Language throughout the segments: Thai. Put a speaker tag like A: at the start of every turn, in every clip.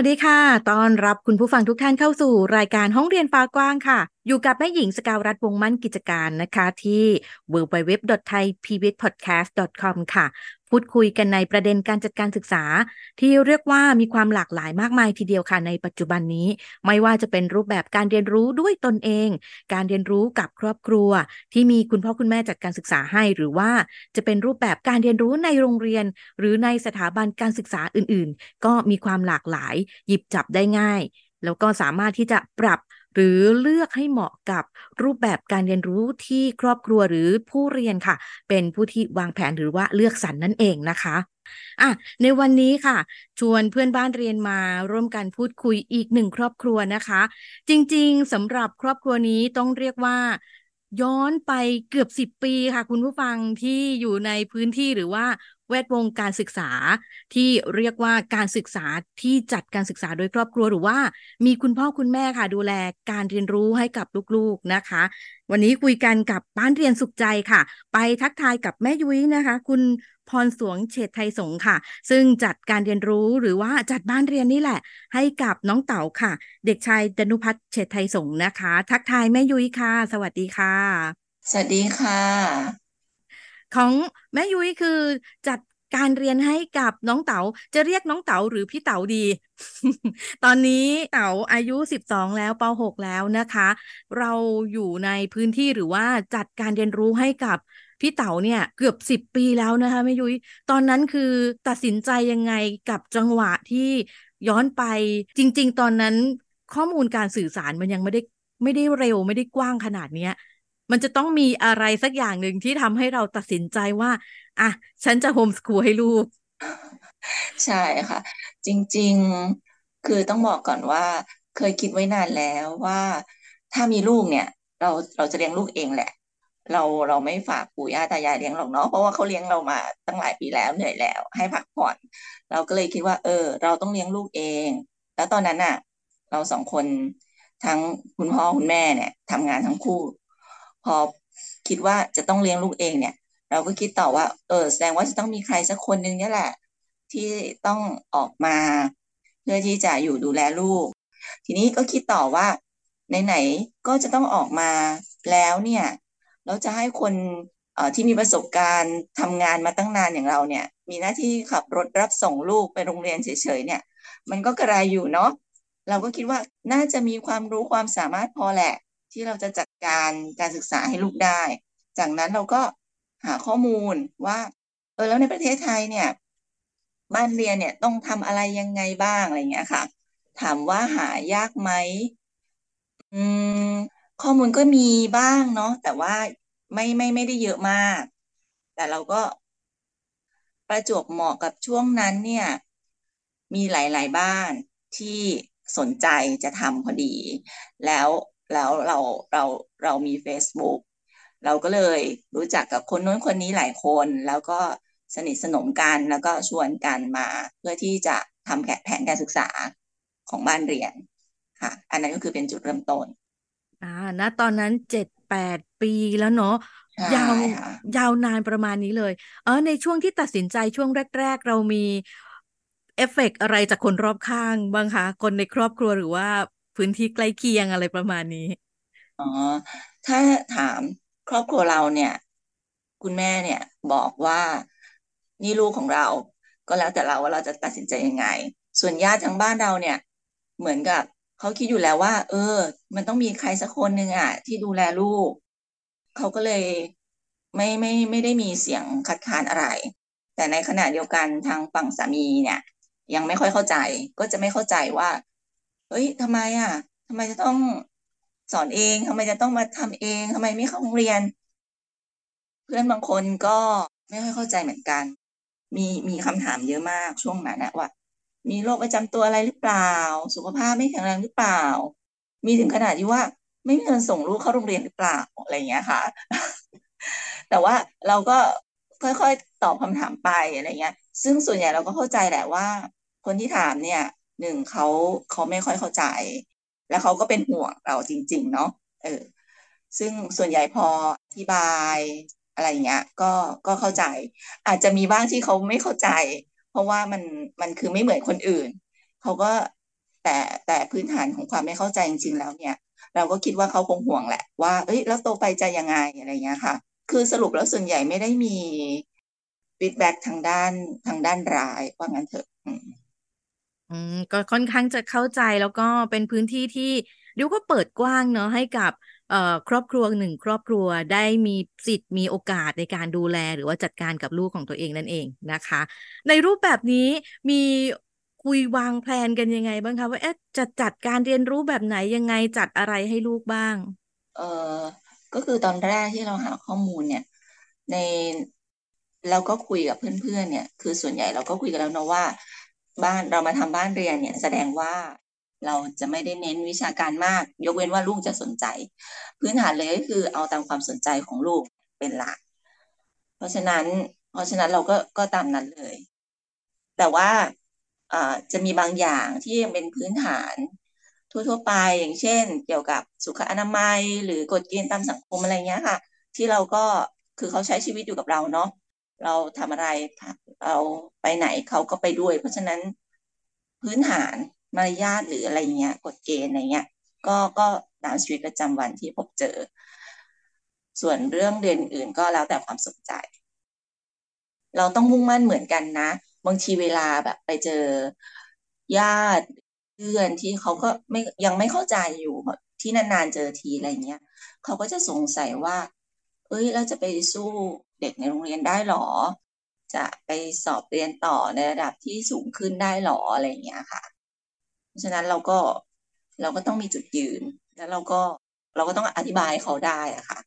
A: วัสดีค่ะ ตอนรับคุณผู้ฟังทุกท่านเข้าสู่รายการห้องเรียนฟ้ากว้างค่ะ อยู่กับแม่หญิงสกาวรัฐวงมั่นกิจการนะคะที่ www.thaipbspodcast.com ค่ะ พูดคุยกันในประเด็นการจัดการศึกษา ที่เรียกว่ามีความหลากหลายมากมายทีเดียวค่ะในปัจจุบันนี้ ไม่ว่าจะเป็นรูปแบบการเรียนรู้ด้วยตนเอง การเรียนรู้กับครอบครัว ที่มีคุณพ่อคุณแม่จัดการศึกษาให้ หรือว่าจะเป็นรูปแบบการเรียนรู้ในโรงเรียน หรือในสถาบันการศึกษาอื่น ๆ ก็มีความหลากหลาย หยิบจับได้ง่าย แล้วก็สามารถที่จะปรับ หรือเลือกให้เหมาะกับรูปแบบการเรียนรู้ที่ครอบครัวหรือผู้เรียนค่ะ เป็นผู้ที่วางแผนหรือว่าเลือกสรรนนั่นเองนะคะอะในวันนี้ค่ะ ชวนเพื่อนบ้านเรียนมาร่วมกันพูดคุยอีกหนึ่งครอบครัวนะคะ จริงๆสำหรับครอบครัวนี้ต้องเรียกว่า ย้อนไปเกือบสิบปีค่ะ คุณผู้ฟังที่อยู่ในพื้นที่หรือว่า แวดวงการศึกษาที่เรียกว่าการศึกษาที่จัดการศึกษาโดยครอบครัวหรือว่า มีคุณพ่อคุณแม่ค่ะ ดูแลการเรียนรู้ให้กับลูกๆนะคะ วันนี้คุยกันกับบ้านเรียนสุขใจค่ะ ไปทักทายกับแม่ยุ้ยนะคะ คุณพรสวงเฉดไทยสงค่ะ ซึ่งจัดการเรียนรู้หรือว่าจัดบ้านเรียนนี่แหละ ให้กับน้องเต๋าค่ะ เด็กชายดนุพัฒน์เฉดไทยสงนะคะ ทักทายแม่ยุ้ยค่ะ สวัสดีค่ะ
B: สวัสดีค่ะ
A: ของแม่ยุ้ยคือจัดการเรียนให้กับน้องเต๋าจะเรียกน้องเต๋าหรือพี่เต๋าดี ตอนนี้เต๋าอายุสิบสองแล้วปหกแล้วนะคะ เราอยู่ในพื้นที่หรือว่าจัดการเรียนรู้ให้กับพี่เต๋าเนี่ยเกือบสิบปีแล้วนะคะแม่ยุ้ยตอนนั้นคือตัดสินใจยังไงกับจังหวะที่ย้อนไปจริง ๆ ตอนนั้นข้อมูลการสื่อสารมันยังไม่ได้ไม่ได้เร็วไม่ได้กว้างขนาดเนี้ย มันจะต้องมีอะไรสักอย่างหนึ่งที่ทำให้เราตัดสินใจว่า อะ ฉันจะโฮมสคูลให้ลูก
B: ใช่ค่ะ จริง ๆ คือต้องบอกก่อนว่า เคยคิดไว้นานแล้วว่า ถ้ามีลูกเนี่ย เราเราจะเลี้ยงลูกเองแหละ เราเราไม่ฝากปู่ย่าตายายเลี้ยงหรอกเนาะเพราะว่าเขาเลี้ยงเรามาตั้งหลายปีแล้วเหนื่อยแล้ว ให้พักผ่อน เราก็เลยคิดว่า เออ เราต้องเลี้ยงลูกเอง แล้วตอนนั้นน่ะ เราสองคนทั้งคุณพ่อคุณแม่เนี่ยทำงานทั้งคู่ อคิดว่าจะต้องเลี้ยงลูกเองเนี่ย เราก็คิดต่อว่า เออแสดงว่าจะต้องมีใครสักคนหนึ่งนี่แหละ ที่ต้องออกมา เพื่อที่จะอยู่ดูแลลูก ทีนี้ก็คิดต่อว่าไหนๆก็จะต้องออกมาแล้วเนี่ยเราจะให้คนที่มีประสบการณ์ทำงานมาตั้งนานอย่างเราเนี่ย มีหน้าที่ขับรถรับส่งลูกไปโรงเรียนเฉยๆเนี่ย มันก็กระไรอยู่เนาะเราก็คิดว่าน่าจะมีความรู้ความสามารถพอแหละ ที่เราจะจัดการการศึกษาให้ลูกได้ จากนั้นเราก็หาข้อมูลว่าเออแล้วในประเทศไทยเนี่ย บ้านเรียนเนี่ยต้องทำอะไรยังไงบ้างอะไรเงี้ยค่ะ ถามว่าหายากไหมอืมข้อมูลก็มีบ้างเนาะแต่ว่าไม่ไม่ไม่ได้เยอะมาก แต่เราก็ประจวบเหมาะกับช่วงนั้นเนี่ย มีหลาย ๆ บ้านที่สนใจจะทำพอดี แล้ว แล้วเราเราเรามี Facebook เราก็เลยรู้จักกับคนนู้นคนนี้หลายคน แล้วก็สนิทสนมกันแล้วก็ชวนกันมาเพื่อที่จะทำแผนการศึกษาของบ้านเรียนค่ะ อันนั้นก็คือเป็นจุดเริ่มต้น
A: อ่าณตอนนั้นเจ็ดแปดปีแล้วเนาะยาวยาวนานประมาณนี้เลย เออในช่วงที่ตัดสินใจช่วงแรก ๆ เรามีเอฟเฟกอะไรจากคนรอบข้างบ้างคะคนในครอบครัวหรือว่า พื้นที่ใกล้เคียงอะไรประมาณนี้
B: อ๋อถ้าถามครอบครัวเราเนี่ย คุณแม่เนี่ย บอกว่านี่ลูกของเรา ก็แล้วแต่เราว่าเราจะตัดสินใจยังไง ส่วนญาติทางบ้านเราเนี่ย เหมือนกับเขาคิดอยู่แล้วว่า เออ มันต้องมีใครสักคนหนึ่งอะ ที่ดูแลลูกเขาก็เลยไม่ไม่ไม่ได้มีเสียงคัดค้านอะไร แต่ในขณะเดียวกันทางฝั่งสามีเนี่ย ยังไม่ค่อยเข้าใจ ก็จะไม่เข้าใจว่า เฮ้ยทำไมอะทำไมจะต้องสอนเองทำไมจะต้องมาทำเองทำไมไม่เข้าโรงเรียน เพื่อนบางคนก็ไม่ค่อยเข้าใจเหมือนกัน มีมีคำถามเยอะมากช่วงนั้นนะว่า มีโรคประจำตัวอะไรหรือเปล่า สุขภาพไม่แข็งแรงหรือเปล่า มีถึงขนาดที่ว่า ไม่มีเงินส่งลูกเข้าโรงเรียนหรือเปล่าอะไรเงี้ยค่ะ แต่ว่าเราก็ค่อยๆตอบคำถามไปอะไรเงี้ย ซึ่งส่วนใหญ่เราก็เข้าใจแหละว่า คนที่ถามเนี่ย หนึ่งเขาเขาไม่ค่อยเข้าใจ แล้วเขาก็เป็นห่วงเราจริง ๆ เนาะเออซึ่งส่วนใหญ่พออธิบายอะไรเงี้ยก็ก็เข้าใจ อาจจะมีบ้างที่เขาไม่เข้าใจ เพราะว่ามันมันคือไม่เหมือนคนอื่น เขาก็แต่แต่พื้นฐานของความไม่เข้าใจจริงๆแล้วเนี่ย เราก็คิดว่าเขาคงห่วงแหละว่าเอ้ยแล้วโตไปจะยังไงอะไรเงี้ยค่ะ คือสรุปแล้วส่วนใหญ่ไม่ได้มีฟีดแบ็ทางด้านทางด้านร้ายว่างั้นเถอะ
A: อืม ก็ค่อนข้างจะเข้าใจแล้วก็เป็นพื้นที่ที่ดิวก็เปิดกว้างเนาะให้กับเอ่อครอบครัวหนึ่งครอบครัวได้มีสิทธิ์มีโอกาสในการดูแลหรือว่าจัดการกับลูกของตัวเองนั่นเองนะคะ ในรูปแบบนี้มีคุยวางแผนกันยังไงบ้างคะว่าเอ๊ะจะจัดการเรียนรู้แบบไหนยังไงจัดอะไรให้ลูกบ้าง
B: เออก็คือตอนแรกที่เราหาข้อมูลเนี่ย ในเราก็คุยกับเพื่อนๆเนี่ย คือส่วนใหญ่เราก็คุยกันแล้วนะว่า บ้านเรามาทำบ้านเรียนเนี่ยแสดงว่าเราจะไม่ได้เน้นวิชาการมาก ยกเว้นว่าลูกจะสนใจ พื้นฐานเลยก็คือเอาตามความสนใจของลูกเป็นหลัก เพราะฉะนั้น เพราะฉะนั้นเราก็ก็ตามนั้นเลย แต่ว่าจะมีบางอย่างที่ยังเป็นพื้นฐานทั่วๆไปอย่างเช่น เกี่ยวกับสุขอนามัย หรือกฎเกณฑ์ตามสังคมอะไรเงี้ยค่ะ ที่เราก็คือเขาใช้ชีวิตอยู่กับเราเนาะ เราทำอะไรเราไปไหนเขาก็ไปด้วย เพราะฉะนั้นพื้นฐานมารยาทหรืออะไรเงี้ยกฎเกณฑ์อะไรเงี้ย ก็ก็ตามชีวิตประจำวันที่พบเจอ ส่วนเรื่องเรียนอื่นก็แล้วแต่ความสนใจ เราต้องมุ่งมั่นเหมือนกันนะ บางทีเวลาแบบไปเจอญาติเพื่อนที่เขาก็ไม่ยังไม่เข้าใจอยู่ที่นานๆเจอทีอะไรเงี้ยเขาก็จะสงสัยว่า เอ้ยเราจะไปสู้ เด็กในโรงเรียนได้หรอ จะไปสอบเรียนต่อในระดับที่สูงขึ้นได้หรออะไรเงี้ยค่ะ เพราะฉะนั้นเราก็เราก็ต้องมีจุดยืน แล้วเราก็เราก็ต้องอธิบายเขาได้อะค่ะ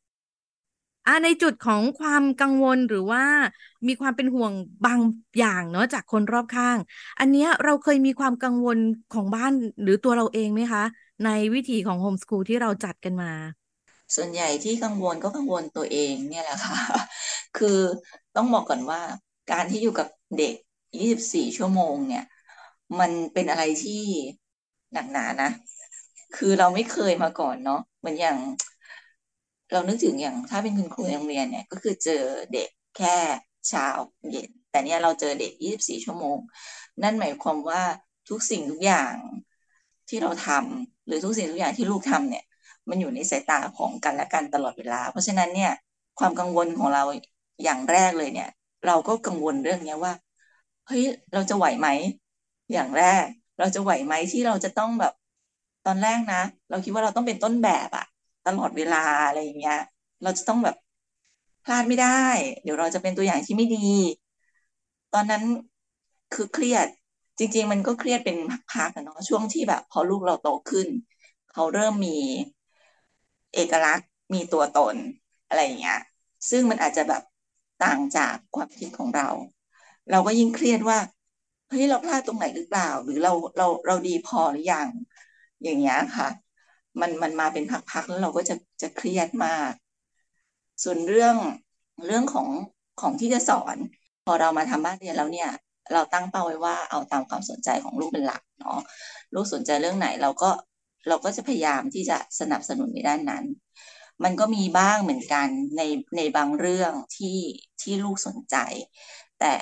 A: อ่าในจุดของความกังวลหรือว่ามีความเป็นห่วงบางอย่างเนาะจากคนรอบข้าง อันเนี้ยเราเคยมีความกังวลของบ้านหรือตัวเราเองไหมคะ ในวิถีของโฮมสคูลที่เราจัดกันมา
B: ส่วนใหญ่ที่กังวลก็กังวลตัวเองเนี่ยแหละค่ะ คือต้องบอกก่อนว่าการที่อยู่กับเด็ก 24 ชั่วโมงเนี่ย มันเป็นอะไรที่หนักหนานะ คือเราไม่เคยมาก่อนเนาะเหมือนอย่าง เรานึกถึงอย่างถ้าเป็นคุณครูในโรงเรียนเนี่ยก็คือเจอเด็กแค่เช้าเย็น แต่เนี้ยเราเจอเด็ก 24 ชั่วโมง นั่นหมายความว่าทุกสิ่งทุกอย่างที่เราทำหรือทุกสิ่งทุกอย่างที่ลูกทำเนี่ย มันอยู่ในสายตาของกันและกันตลอดเวลา เพราะฉะนั้นเนี่ยความกังวลของเราอย่างแรกเลยเนี่ย เราก็กังวลเรื่องนี้ว่าเฮ้ยเราจะไหวไหมอย่างแรก เราจะไหวไหมที่เราจะต้องแบบตอนแรกนะ เราคิดว่าเราต้องเป็นต้นแบบอะตลอดเวลาอะไรอย่างเงี้ย เราจะต้องแบบพลาดไม่ได้ เดี๋ยวเราจะเป็นตัวอย่างที่ไม่ดี ตอนนั้นคือเครียดจริง ๆ มันก็เครียดเป็นพักๆเนาะช่วงที่แบบ พอลูกเราโตขึ้น เขาเริ่มมี เอกลักษณ์มีตัวตนอะไรอย่างเงี้ยซึ่งมันอาจจะแบบต่างจากความคิดของเรา เราก็ยิ่งเครียดว่าเฮ้ยเราพลาดตรงไหนหรือเปล่า หรือเราเราเราดีพอหรือยังอย่างเงี้ยค่ะ มันมันมาเป็นพักๆแล้วเราก็จะจะเครียดมาก ส่วนเรื่องเรื่องของของที่จะสอน พอเรามาทำบ้านเรียนแล้วเนี่ย เราตั้งเป้าไว้ว่าเอาตามความสนใจของลูกเป็นหลักเนาะลูกสนใจเรื่องไหนเราก็ เราก็จะพยายามที่จะสนับสนุนในด้านนั้น มันก็มีบ้างเหมือนกันในในบางเรื่องที่ที่ลูกสนใจ แต่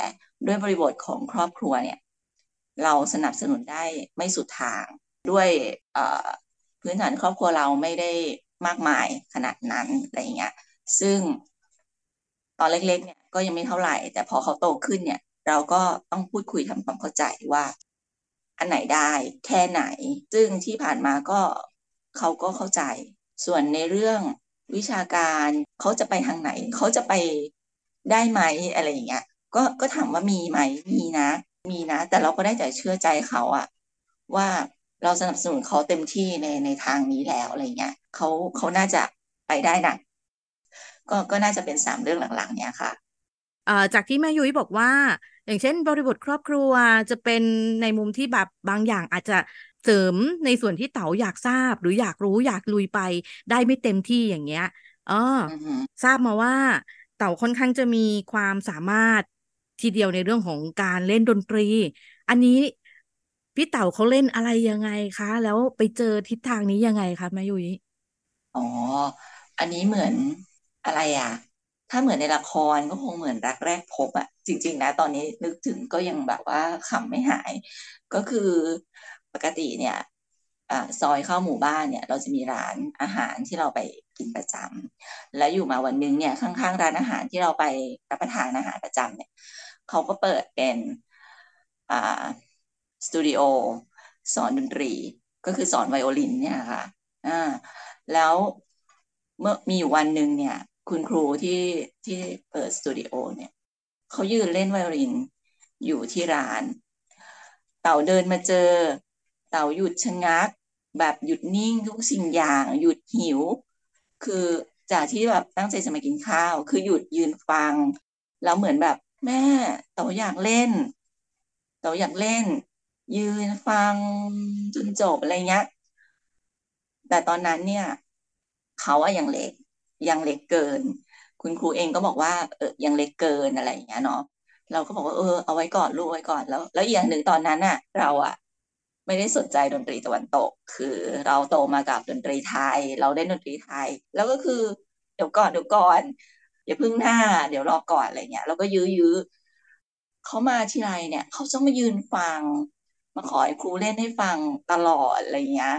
B: ด้วยบริบทของครอบครัวเนี่ยเราสนับสนุนได้ไม่สุดทาง ด้วยพื้นฐานครอบครัวเราไม่ได้มากมายขนาดนั้นอะไรเงี้ย ซึ่งตอนเล็กๆเนี่ยก็ยังไม่เท่าไหร่ แต่พอเขาโตขึ้นเนี่ย เราก็ต้องพูดคุยทำความเข้าใจว่า อันไหนได้แค่ไหน ซึ่งที่ผ่านมาก็เขาก็เข้าใจ ส่วนในเรื่องวิชาการเขาจะไปทางไหน เขาจะไปได้ไหมอะไรอย่างเงี้ยก็ก็ถามว่ามีไหมมีนะ มีนะ แต่เราก็ได้แต่เชื่อใจเขาอะว่าเราสนับสนุนเขาเต็มที่ในในทางนี้แล้วอะไรเงี้ยเขาเขาน่าจะไปได้นะก็ก็น่าจะเป็นสามเรื่องหลังๆ เนี่ยค่ะ
A: จากที่แม่ยุ้ยบอกว่า อย่างเช่น บริบทครอบครัวจะเป็นในมุมที่แบบบางอย่างอาจจะเสริมในส่วนที่เต๋าอยากทราบ หรืออยากรู้อยากลุยไปได้ไม่เต็มที่อย่างเงี้ยอ๋อทราบมาว่า เต่าค่อนข้างจะมีความสามารถทีเดียวในเรื่องของการเล่นดนตรี อันนี้พี่เต่าเขาเล่นอะไรยังไงคะ แล้วไปเจอทิศทางนี้ยังไงคะแม่ยุ้ย
B: อ๋อ อันนี้เหมือนอะไรอะ ถ้าเหมือนในละครก็คงเหมือนรักแรกพบอะจริง ๆ นะ ตอนนี้นึกถึงก็ยังแบบว่าขำไม่หาย ก็คือปกติเนี่ยอซอยเข้าหมู่บ้านเนี่ย เราจะมีร้านอาหารที่เราไปกินประจำแล้วอยู่มาวันหนึงเนี่ยข้างๆร้านอาหารที่เราไปรับประทานอาหารประจำเนี่ยเขาก็เปิดเป็นอ่าสตูดิโอสอนดนตรี ก็คือสอนไวโอลินเนี่ยค่ะอ่าแล้วเมื่อมีอยู่วันหนึ่งเนี่ย คุณครูที่ที่เปิดสตูดิโอเนี่ยเขายืนเล่นไวโอลินอยู่ที่ร้าน เต่าเดินมาเจอ เต่าหยุดชะงัก แบบหยุดนิ่งทุกสิ่งอย่างหยุดหิว คือจากที่แบบตั้งใจจะมากินข้าว คือหยุดยืนฟัง แล้วเหมือนแบบแม่เต่าอยากเล่น เต่าอยากเล่น ยืนฟังจนจบอะไรเงี้ยแต่ตอนนั้นเนี่ย เขาอะอยังเล็ก ยังเล็กเกิน คุณครูเองก็บอกว่าเออยังเล็กเกินอะไรอย่างเงี้ยเนาะเราก็บอกว่าเออเอาไว้ก่อนลูกไว้ก่อนแล้ว แล้วอีกอย่างหนึ่งตอนนั้นน่ะเราอะไม่ได้สนใจดนตรีตะวันตก คือเราโตมากับดนตรีไทย เราเล่นดนตรีไทย แล้วก็คือเดี๋ยวก่อนเดี๋ยวก่อนอย่าพึ่งหน้า เดี๋ยวรอก่อนอะไรเงี้ยแล้วก็ยื้อยื้อเขามาทีไรเนี่ยเขาจะมายืนฟัง มาขอให้ครูเล่นให้ฟังตลอดอะไรเงี้ย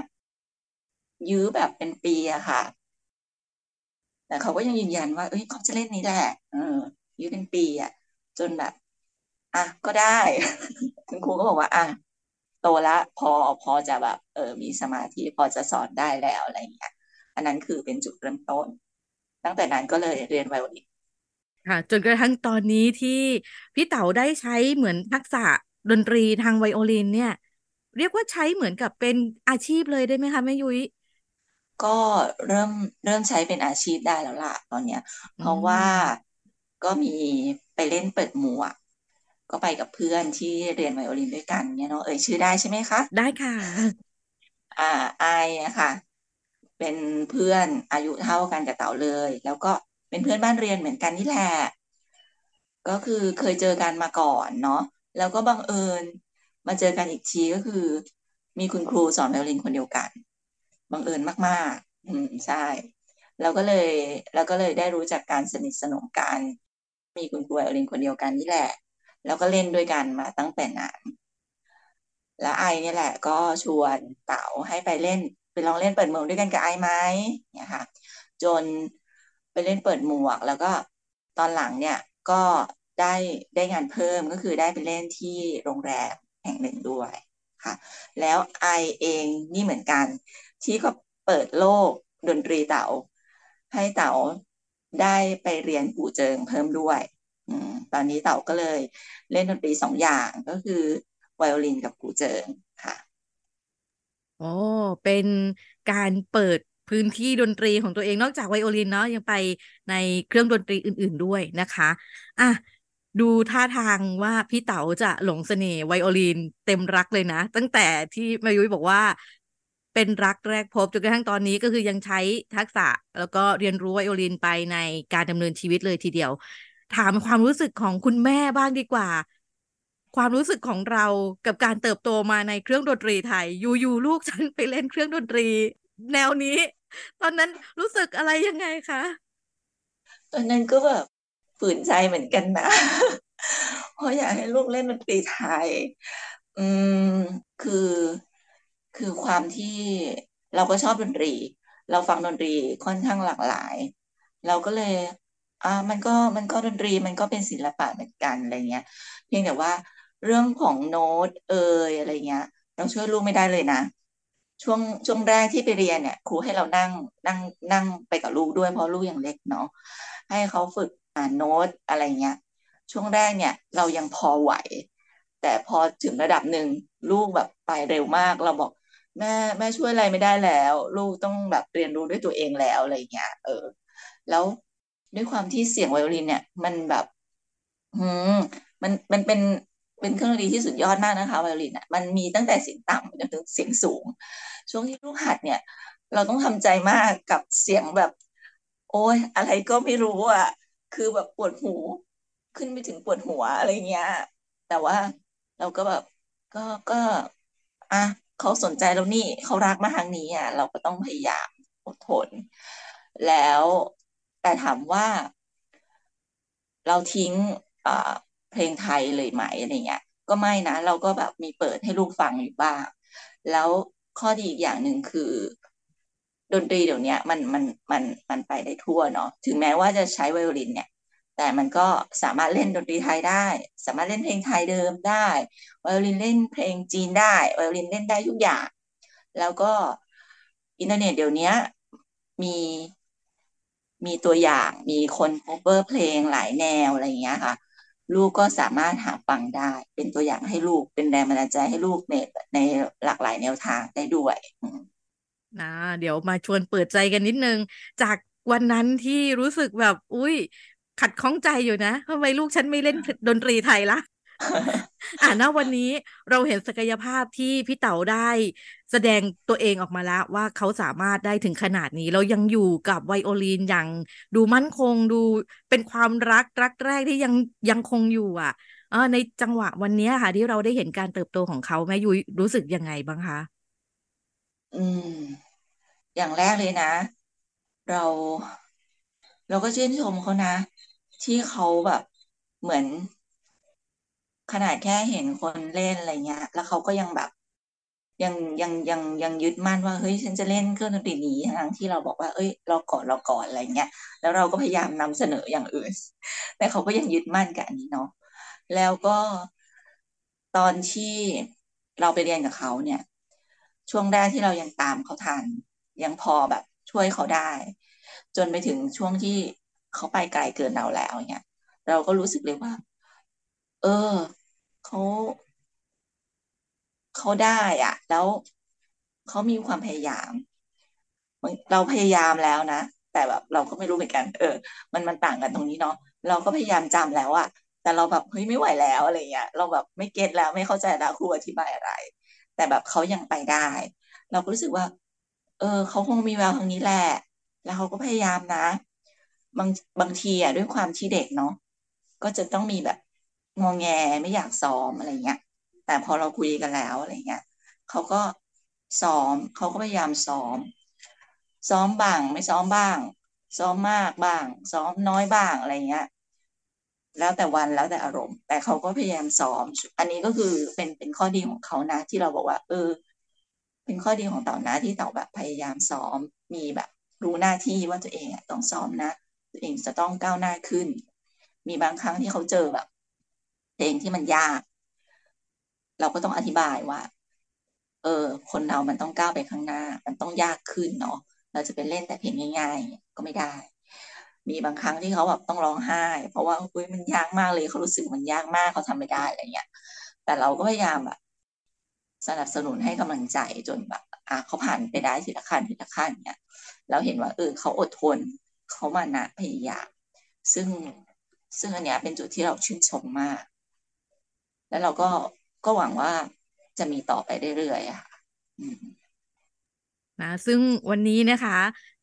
B: ยื้อแบบเป็นปีอะค่ะ แต่เขาก็ยังยืนยันว่า เอ้ยเขาจะเล่นนี้แหละเออยื้อเป็นปีอะจนแบบ อะก็ได้ คุณครูก็บอกว่า อะโตละพอพอจะแบบ เออมีสมาธิพอจะสอนได้แล้วอะไรเงี้ยอันนั้นคือเป็นจุดเริ่มต้น ตั้งแต่นั้นก็เลยเรียนไวโอลิน
A: ค่ะ จนกระทั่งตอนนี้ที่พี่เต๋าได้ใช้เหมือนทักษะดนตรีทางไวโอลินเนี่ย เรียกว่าใช้เหมือนกับเป็นอาชีพเลยได้ไหมคะแม่ยุ้ย
B: ก็เริ่มเริ่มใช้เป็นอาชีพได้แล้วล่ะตอนเนี้ย เพราะว่าก็มีไปเล่นเปิดหมวกก็ไปกับเพื่อนที่เรียนไวโอลินด้วยกันเนี่ยเนาะเอ่ยชื่อได้ใช่ไหมคะ
A: ได้ค่ะ
B: อ่าไออะค่ะเป็นเพื่อนอายุเท่ากันกับเต๋าเลย แล้วก็เป็นเพื่อนบ้านเรียนเหมือนกันนี่แหละก็คือเคยเจอกันมาก่อนเนาะแล้วก็บังเอิญมาเจอกันอีกทีก็คือ มีคุณครูสอนไวโอลินคนเดียวกัน บังเอิญมาก ๆ อืมใช่แล้วก็เลยแล้วก็เลยได้รู้จักการสนิทสนมกันมีคุณครูไอลินคนเดียวกันนี่แหละ แล้วก็เล่นด้วยกันมาตั้งแต่นั้นแล้วไอเนี่ยแหละ ก็ชวนเต๋าให้ไปเล่นไปลองเล่นเปิดหมวกด้วยกันกับไอไหมเนี่ยค่ะ จนไปเล่นเปิดหมวก แล้วก็ตอนหลังเนี่ยก็ได้ได้งานเพิ่มก็คือได้ไปเล่นที่โรงแรมแห่งหนึ่งด้วยค่ะ แล้วไอเองนี่เหมือนกัน ที่ก็เปิดโลกดนตรีเต๋า ให้เต๋าได้ไปเรียนปู่เจิงเพิ่มด้วยอตอนนี้เต๋าก็เลยเล่นดนตรีสองอย่างก็คือไวโอลินกับกูเจิงค่ะ
A: โอ้เป็นการเปิดพื้นที่ดนตรีของตัวเองนอกจากไวโอลินเนาะยังไปในเครื่องดนตรีอื่น ๆด้วยนะคะอะดูท่าทางว่าพี่เต๋าจะหลงเสน่ห์ไวโอลินเต็มรักเลยนะ ตั้งแต่ที่มายุ้ยบอกว่า เป็นรักแรกพบจนกระทั่งตอนนี้ก็คือยังใช้ทักษะ แล้วก็เรียนรู้ไวโอลินไปในการดำเนินชีวิตเลยทีเดียว ถามความรู้สึกของคุณแม่บ้างดีกว่า ความรู้สึกของเรากับการเติบโตมาในเครื่องดนตรีไทยอยู่ๆลูกฉันไปเล่นเครื่องดนตรี แนวนี้ ตอนนั้นรู้สึกอะไรยังไงคะ
B: ตอนนั้นก็แบบฝืนใจเหมือนกันนะเพราะอยากให้ลูกเล่นดนตรีไทย อืม คือ คือความที่เราก็ชอบดนตรี เราฟังดนตรีค่อนข้างหลากหลาย เราก็เลยอ่ามันก็มันก็ดนตรีมันก็เป็นศิลปะเหมือนกันอะไรเงี้ย เพียงแต่ว่าเรื่องของโน้ตเอยอะไรเงี้ย เราช่วยลูกไม่ได้เลยนะ ช่วงช่วงแรกที่ไปเรียนเนี่ย ครูให้เรานั่งนั่งนั่งไปกับลูกด้วยเพราะลูกยังเล็กเนาะให้เขาฝึกอ่านโน้ตอะไรเงี้ย ช่วงแรกเนี่ย เรายังพอไหว แต่พอถึงระดับหนึ่งลูกแบบไปเร็วมาก เราบอก แม่แม่ช่วยอะไรไม่ได้แล้ว ลูกต้องแบบเรียนรู้ด้วยตัวเองแล้วอะไรเงี้ยเออ แล้วด้วยความที่เสียงไวโอลินเนี่ย มันแบบอืมมันมันเป็นเป็นเครื่องดนตรีที่สุดยอดมากนะคะไวโอลินอะมันมีตั้งแต่เสียงต่ำจนถึงเสียงสูง ช่วงที่ลูกหัดเนี่ย เราต้องทำใจมากกับเสียงแบบ โอ้ยอะไรก็ไม่รู้อะคือแบบปวดหูขึ้นไปถึงปวดหัวอะไรเงี้ย แต่ว่าเราก็แบบก็ก็ อะ เขาสนใจเรานี่เขารักมาทางนี้อะ เราก็ต้องพยายามอดทน แล้วแต่ถามว่า เราทิ้งเพลงไทยเลยไหมอะไรเงี้ยก็ไม่นะ เราก็แบบมีเปิดให้ลูกฟังอยู่บ้าง แล้วข้อดีอีกอย่างหนึ่งคือ ดนตรีเดี๋ยวนี้มันมันมันมันไปได้ทั่วเนาะถึงแม้ว่าจะใช้ไวโอลินเนี่ย แต่มันก็สามารถเล่นดนตรีไทยได้ สามารถเล่นเพลงไทยเดิมได้ไวโอลินเล่นเพลงจีนได้ไวโอลินเล่นได้ทุกอย่าง แล้วก็อินเทอร์เน็ตเดี๋ยวนี้มีมีตัวอย่างมีคน cover เพลงหลายแนวอะไรอย่างเงี้ยค่ะ ลูกก็สามารถหาฟังได้ เป็นตัวอย่างให้ลูกเป็นแรงบันดาลใจให้ลูกในในหลากหลายแนวทางได้ด้วย
A: นะเดี๋ยวมาชวนเปิดใจกันนิดนึง จากวันนั้นที่รู้สึกแบบ อุ้ย ขัดข้องใจอยู่นะทำไมลูกฉันไม่เล่นดนตรีไทยละอ่านะวันนี้เราเห็นศักยภาพที่พี่เต๋าได้แสดงตัวเองออกมาแล้วว่าเขาสามารถได้ถึงขนาดนี้ เรายังอยู่กับไวโอลินอย่างดูมั่นคงดูเป็นความรักรักแรกที่ยังยังคงอยู่อะเออในจังหวะวันนี้ค่ะ ที่เราได้เห็นการเติบโตของเขาแม่ยุ้ยรู้สึกยังไงบ้างคะ
B: อืม อย่างแรกเลยนะ เรา เราก็ชื่นชมเขานะ ที่เขาแบบเหมือน ขนาดแค่เห็นคนเล่นอะไรเงี้ย แล้วเขาก็ยังแบบ ยังยังยังยังยึดมั่นว่าเฮ้ยฉันจะเล่นเครื่องดนตรีนี้ทั้งที่เราบอกว่า เอ้ยเรอก่อนเรอก่อนอะไรเงี้ยแล้วเราก็พยายามนำเสนออย่างอื่น แต่เขาก็ยังยึดมั่นกับอันนี้เนาะแล้วก็ตอนที่เราไปเรียนกับเขาเนี่ย ช่วงแรกที่เรายังตามเขาทัน ยังพอแบบช่วยเขาได้ จนไปถึงช่วงที่ เขาไปไกลเกินเราแล้วเนี่ยเราก็รู้สึกเลยว่า เออเขาเขาได้อะแล้วเขามีความพยายามเราพยายามแล้วนะแต่แบบเราก็ไม่รู้เหมือนกัน เออ มันมันต่างกันตรงนี้เนาะเราก็พยายามจำแล้วอะแต่เราแบบเฮ้ยไม่ไหวแล้วอะไรเงี้ยเราแบบไม่เก็ตแล้วไม่เข้าใจแล้วครูอธิบายอะไร แต่แบบเขายังไปได้ เราก็รู้สึกว่า เออเขาคงมีแววทางนี้แหละ แล้วเขาก็พยายามนะ บางบางทีอะด้วยความที่เด็กเนาะก็จะต้องมีแบบงอแงไม่อยากซ้อมอะไรเงี้ย แต่พอเราคุยกันแล้วอะไรเงี้ยเขาก็ซ้อมเขาก็พยายามซ้อม ซ้อมบ้าง ไม่ซ้อมบ้าง ซ้อมมากบ้าง ซ้อมน้อยบ้างอะไรเงี้ยแล้วแต่วันแล้วแต่อารมณ์ แต่เขาก็พยายามซ้อม อันนี้ก็คือเป็นเป็นข้อดีของเขานะ ที่เราบอกว่า เออ เป็นข้อดีของเต่านะที่เต่าแบบพยายามซ้อม มีแบบ รู้หน้าที่ว่าตัวเองต้องซ้อมนะ ตัวเองจะต้องก้าวหน้าขึ้น มีบางครั้งที่เขาเจอแบบเพลงที่มันยาก เราก็ต้องอธิบายว่า เออ คนเรามันต้องก้าวไปข้างหน้า มันต้องยากขึ้นเนาะเราจะไปเล่นแต่เพลงง่าย ๆ ก็ไม่ได้ มีบางครั้งที่เขาแบบต้องร้องไห้ เพราะว่าอุ้ยมันยากมากเลยเขารู้สึกมันยากมากเขาทำไม่ได้อะไรเงี้ย แต่เราก็พยายามแบบสนับสนุนให้กำลังใจจนแบบอะเขาผ่านไปได้ทีละขั้นทีละขั้นเนี่ยเราเห็นว่าเออเขาอดทน เขามานะพยายามซึ่งซึ่งอันเนี้ยเป็นจุดที่เราชื่นชมมาก แล้วเราก็ก็หวังว่าจะมีต่อไปเรื่อยๆค่ะ
A: นะซึ่งวันนี้นะคะ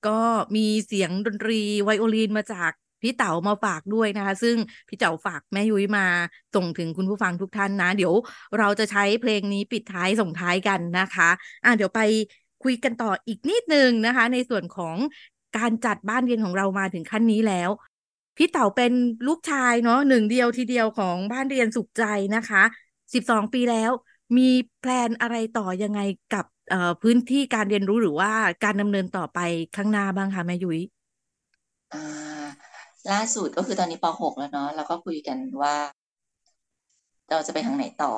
A: ก็มีเสียงดนตรีไวโอลินมาจากพี่เต๋ามาฝากด้วยนะคะ ซึ่งพี่เต๋าฝากแม่ยุ้ยมาส่งถึงคุณผู้ฟังทุกท่านนะ เดี๋ยวเราจะใช้เพลงนี้ปิดท้ายส่งท้ายกันนะคะ อะเดี๋ยวไปคุยกันต่ออีกนิดนึงนะคะ ในส่วนของ การจัดบ้านเรียนของเรามาถึงขั้นนี้แล้ว พี่เต๋าเป็นลูกชายเนาะหนึ่งเดียวทีเดียวของบ้านเรียนสุขใจนะคะสิบสองปีแล้ว มีแพลนอะไรต่อยังไงกับพื้นที่การเรียนรู้หรือว่าการดำเนินต่อไปข้างหน้าบ้างคะแม่ยุ้ย
B: ล่าสุดก็คือตอนนี้ป .6 แล้วเนาะเราก็คุยกันว่า เราจะไปทางไหนต่อ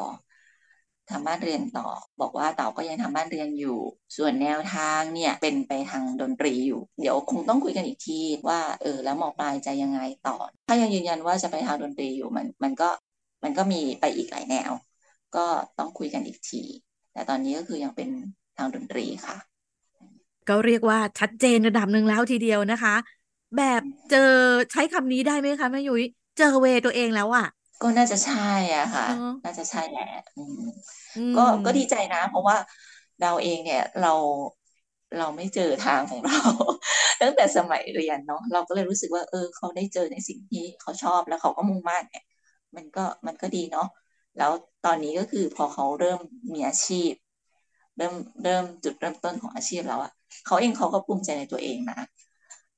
B: ทำบ้านเรียนต่อ บอกว่าเต่าก็ยังทำบ้านเรียนอยู่ ส่วนแนวทางเนี่ยเป็นไปทางดนตรีอยู่ เดี๋ยวคงต้องคุยกันอีกทีว่าเออแล้วมอปลายจะยังไงต่อ ถ้ายังยืนยันว่าจะไปทางดนตรีอยู่มันมันก็มันก็มีไปอีกหลายแนว ก็ต้องคุยกันอีกที แต่ตอนนี้ก็คือยังเป็นทางดนตรีค่ะ
A: ก็เรียกว่าชัดเจนระดับหนึ่งแล้วทีเดียวนะคะ แบบเจอใช้คำนี้ได้ไหมคะแม่ยุ้ยเจอเวตัวเองแล้วอะ
B: ก็น่าจะใช่อะค่ะ น่าจะใช่แหละ ก็ก็ดีใจนะ เพราะว่าเราเองเนี่ยเราเราไม่เจอทางของเรา ตั้งแต่สมัยเรียนเนาะเราก็เลยรู้สึกว่า เออ เขาได้เจอในสิ่งที่เขาชอบแล้วเขาก็มุ่งมั่นเนี่ย มันก็มันก็ดีเนาะแล้วตอนนี้ก็คือพอเขาเริ่มมีอาชีพ เริ่มเริ่มจุดเริ่มต้นของอาชีพแล้วอะเขาเองเขาก็ภูมิใจในตัวเองนะ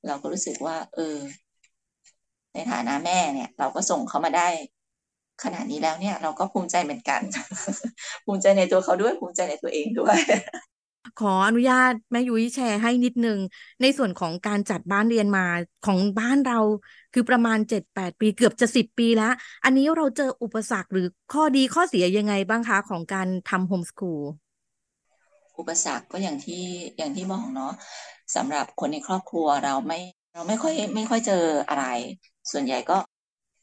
B: เราก็รู้สึกว่า เออ ในฐานะแม่เนี่ย เราก็ส่งเขามาได้ ขนาดนี้แล้วเนี่ยเราก็ภูมิใจเหมือนกัน ภูมิใจในตัวเขาด้วยภูมิใจในตัวเองด้วย
A: ขออนุญาตแม่ยุ้ยแชร์ให้นิดนึง ในส่วนของการจัดบ้านเรียนมาของบ้านเราคือประมาณเจ็ดแปดปีเกือบจะสิบปีแล้ว อันนี้เราเจออุปสรรคหรือข้อดีข้อเสียยังไงบ้างคะ ของการทำโฮมสคูล
B: อุปสรรคก็อย่างที่อย่างที่บอกเนาะสำหรับคนในครอบครัวเราไม่เราไม่ค่อยไม่ค่อยเจออะไร ส่วนใหญ่ก็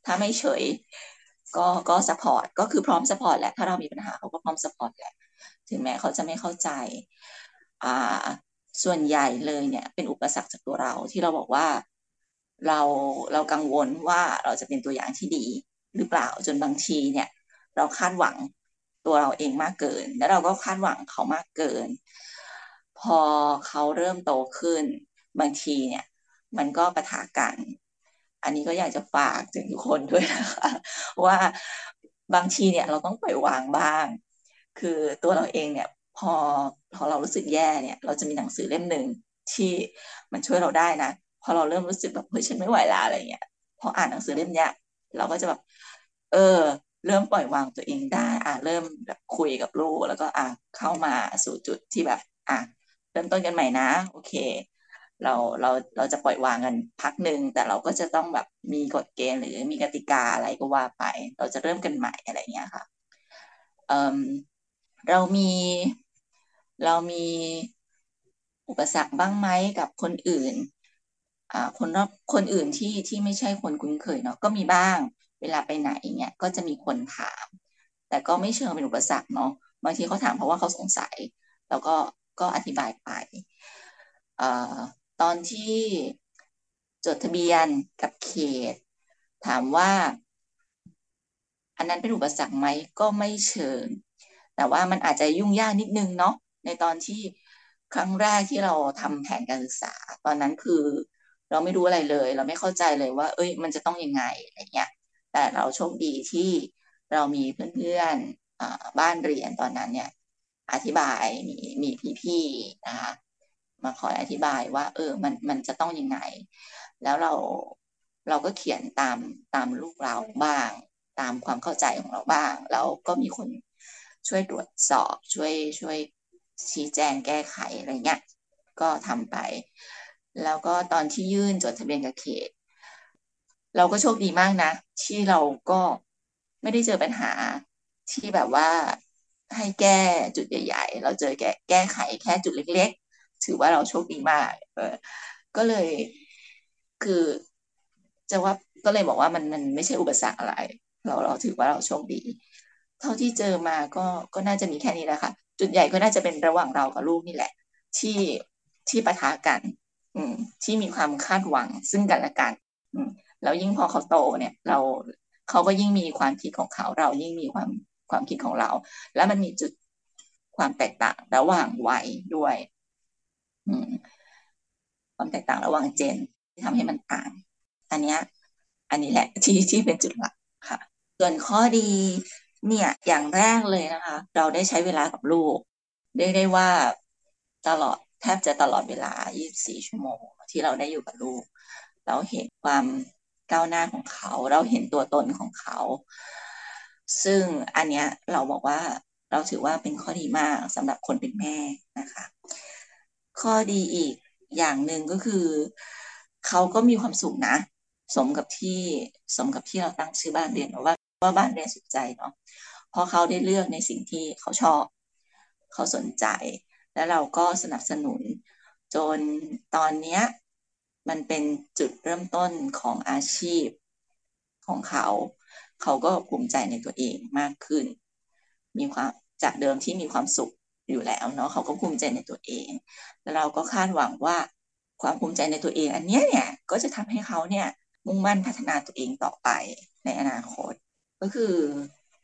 B: ถ้าไม่เฉย ก็ก็ support ก็คือพร้อม support แหละถ้าเรามีปัญหาเขาก็พร้อม support แหละถึงแม้เขาจะไม่เข้าใจอ่าส่วนใหญ่เลยเนี่ยเป็นอุปสรรคจากตัวเราที่เราบอกว่าเราเรากังวลว่าเราจะเป็นตัวอย่างที่ดีหรือเปล่าจนบางทีเนี่ย เราคาดหวังตัวเราเองมากเกิน แล้วเราก็คาดหวังเขามากเกิน พอเขาเริ่มโตขึ้น บางทีเนี่ย มันก็ปะทะกัน อันนี้ก็อยากจะฝากถึงทุกคนด้วยนะคะว่าบางทีเนี่ยเราต้องปล่อยวางบ้าง คือตัวเราเองเนี่ยพอพอเรารู้สึกแย่เนี่ย เราจะมีหนังสือเล่มหนึ่งที่มันช่วยเราได้นะพอเราเริ่มรู้สึกแบบเฮ้ยฉันไม่ไหวแล้วอะไรเงี้ยพออ่านหนังสือเล่มเนี้ยเราก็จะแบบเออ เริ่มปล่อยวางตัวเองได้ อะเริ่มแบบคุยกับลูกแล้วก็อะเข้ามาสู่จุดที่แบบ อะเริ่มต้นกันใหม่นะ โอเค เราเราเราจะปล่อยวางกันพักหนึ่งแต่เราก็จะต้องแบบมีกฎเกณฑ์หรือมีกติกาอะไรก็ว่าไป เราจะเริ่มกันใหม่อะไรเงี้ยค่ะเอ่อเรามีเรามีอุปสรรคบ้างไหมกับคนอื่นอ่าคนรอบคนอื่นที่ที่ไม่ใช่คนคุ้นเคยเนาะก็มีบ้างเวลาไปไหนเนี่ยก็จะมีคนถาม แต่ก็ไม่เชิงเป็นอุปสรรคเนาะบางทีเขาถามเพราะว่าเขาสงสัย แล้วก็ก็อธิบายไปอ่า ตอนที่จดทะเบียนกับเขต ถามว่า อันนั้นเป็นอุปสรรคไหมก็ไม่เชิง แต่ว่ามันอาจจะยุ่งยากนิดนึงเนาะในตอนที่ครั้งแรกที่เราทำแผนการศึกษา ตอนนั้นคือ เราไม่รู้อะไรเลย เราไม่เข้าใจเลยว่า เอ้ย มันจะต้องยังไงอะไรเงี้ย แต่เราโชคดีที่เรามีเพื่อนๆบ้านเรียนตอนนั้นเนี่ย อธิบายมีมีพี่ๆนะคะ มาคอยอธิบายว่า เออมันมันจะต้องยังไง แล้วเราเราก็เขียนตามตามลูกเราบ้าง ตามความเข้าใจของเราบ้าง แล้วก็มีคนช่วยตรวจสอบช่วยช่วยชี้แจงแก้ไขอะไรเงี้ยก็ทำไป แล้วก็ตอนที่ยื่นจดทะเบียนกับเขต เราก็โชคดีมากนะ ที่เราก็ไม่ได้เจอปัญหาที่แบบว่าให้แก้จุดใหญ่ ๆ เราเจอแก้แก้ไขแค่จุดเล็กๆ ถือว่าเราโชคดีมาก เออ ก็เลยคือจะว่าก็เลยบอกว่ามันมันไม่ใช่อุปสรรคอะไร เราเราถือว่าเราโชคดี เท่าที่เจอมาก็ก็น่าจะมีแค่นี้แหละค่ะ จุดใหญ่ก็น่าจะเป็นระหว่างเรากับลูกนี่แหละ ที่ที่ปะทะกัน อืม ที่มีความคาดหวังซึ่งกันและกัน อืมแล้วยิ่งพอเขาโตเนี่ย เราเขาก็ยิ่งมีความคิดของเขา เรายิ่งมีความความคิดของเรา แล้วมันมีจุดความแตกต่างระหว่างวัยด้วย ความแตกต่างระหว่างเจนที่ทำให้มันต่าง อันเนี้ยอันนี้แหละที่ที่เป็นจุดหลักค่ะ ส่วนข้อดีเนี่ยอย่างแรกเลยนะคะ เราได้ใช้เวลากับลูกได้ได้ว่าตลอดแทบจะตลอดเวลา 24 ชั่วโมง ที่เราได้อยู่กับลูก เราเห็นความก้าวหน้าของเขา เราเห็นตัวตนของเขา ซึ่งอันเนี้ยเราบอกว่าเราถือว่าเป็นข้อดีมากสำหรับคนเป็นแม่นะคะ ข้อดีอีกอย่างหนึ่งก็คือเขาก็มีความสุขนะ สมกับที่สมกับที่เราตั้งชื่อบ้านเรียนว่าว่าบ้านเรียนสุดใจเนาะเพราะเขาได้เลือกในสิ่งที่เขาชอบ เขาสนใจ แล้วเราก็สนับสนุน จนตอนเนี้ยมันเป็นจุดเริ่มต้นของอาชีพของเขา เขาก็ภูมิใจในตัวเองมากขึ้น มีความจากเดิมที่มีความสุข อยู่แล้วเนาะเขาก็ภูมิใจในตัวเองแล้วเราก็คาดหวังว่าความภูมิใจในตัวเอง อันนี้เนี่ยก็จะทำให้เขาเนี่ยมุ่งมั่นพัฒนาตัวเองต่อไปในอนาคต ก็คือ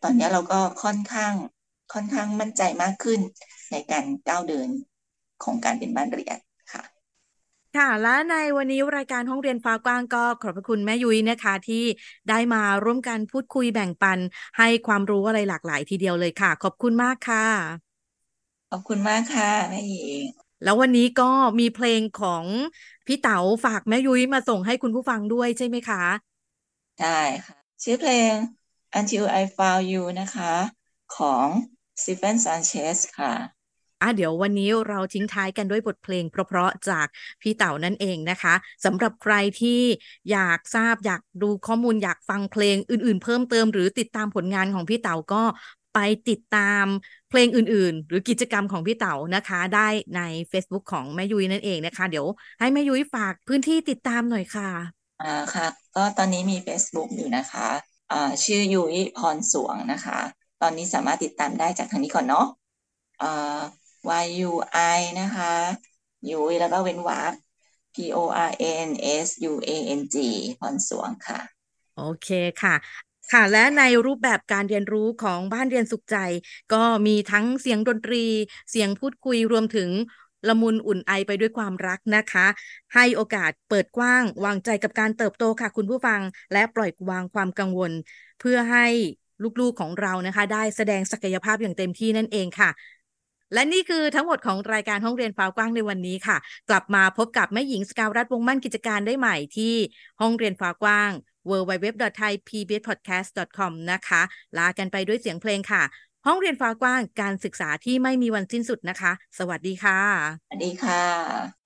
B: ตอนนี้เราก็ค่อนข้างค่อนข้างมั่นใจมากขึ้นในการก้าวเดินของการเป็นบ้านเรียนค่ะ
A: ค่ะ และในวันนี้รายการห้องเรียนฟ้ากว้างก็ขอบพระคุณแม่ยุ้ยนะคะ ที่ได้มาร่วมกันพูดคุยแบ่งปันให้ความรู้อะไรหลากหลายทีเดียวเลยค่ะ ขอบคุณมากค่ะ
B: ขอบคุณมากค่ะแม่หญิง
A: แล้ววันนี้ก็มีเพลงของพี่เต๋าฝากแม่ยุ้ยมาส่งให้คุณผู้ฟังด้วยใช่ไหมคะ
B: ใช่ค่ะ ชื่อเพลง Until I Found You นะคะ ของ Stephen Sanchez ค่ะ
A: อะเดี๋ยววันนี้เราทิ้งท้ายกันด้วยบทเพลงเพราะๆจากพี่เต๋านั่นเองนะคะสำหรับใครที่อยากทราบอยากดูข้อมูลอยากฟังเพลงอื่นๆ เพิ่มเติมหรือติดตามผลงานของพี่เต๋าก็ ไปติดตามเพลงอื่น ๆ หรือกิจกรรมของพี่เต๋านะคะ ได้ใน Facebook ของแม่ยุ้ยนั่นเองนะคะ เดี๋ยวให้แม่ยุ้ยฝากพื้นที่ติดตามหน่อยค่ะ
B: อ่าค่ะ ก็ตอนนี้มี Facebook อยู่นะคะอ่าชื่อยุ้ยพรสวงนะคะ ตอนนี้สามารถติดตามได้จากทางนี้ก่อนเนาะอ่า Y U I นะคะยุ้ยแล้วก็เว้นวรรค P O R N S U A N G พรสวงค่ะ
A: โอเคค่ะ ค่ะและในรูปแบบการเรียนรู้ของบ้านเรียนสุขใจ ก็มีทั้งเสียงดนตรี เสียงพูดคุยรวมถึงละมุนอุ่นไอไปด้วยความรักนะคะ ให้โอกาสเปิดกว้าง วางใจกับการเติบโตค่ะคุณผู้ฟัง และปล่อยวางความกังวล เพื่อให้ลูกๆของเรานะคะ ได้แสดงศักยภาพอย่างเต็มที่นั่นเองค่ะ และนี่คือทั้งหมดของรายการห้องเรียนฟ้ากว้างในวันนี้ค่ะ กลับมาพบกับแม่หญิงสกาวรัฐวงศ์มั่นกิจการได้ใหม่ที่ห้องเรียนฟ้ากว้าง www.thaipbspodcast.com นะคะ ลากันไปด้วยเสียงเพลงค่ะ ห้องเรียนฟ้ากว้างการศึกษาที่ไม่มีวันสิ้นสุดนะคะ สวัสดีค่ะ
B: สวัสดีค่ะ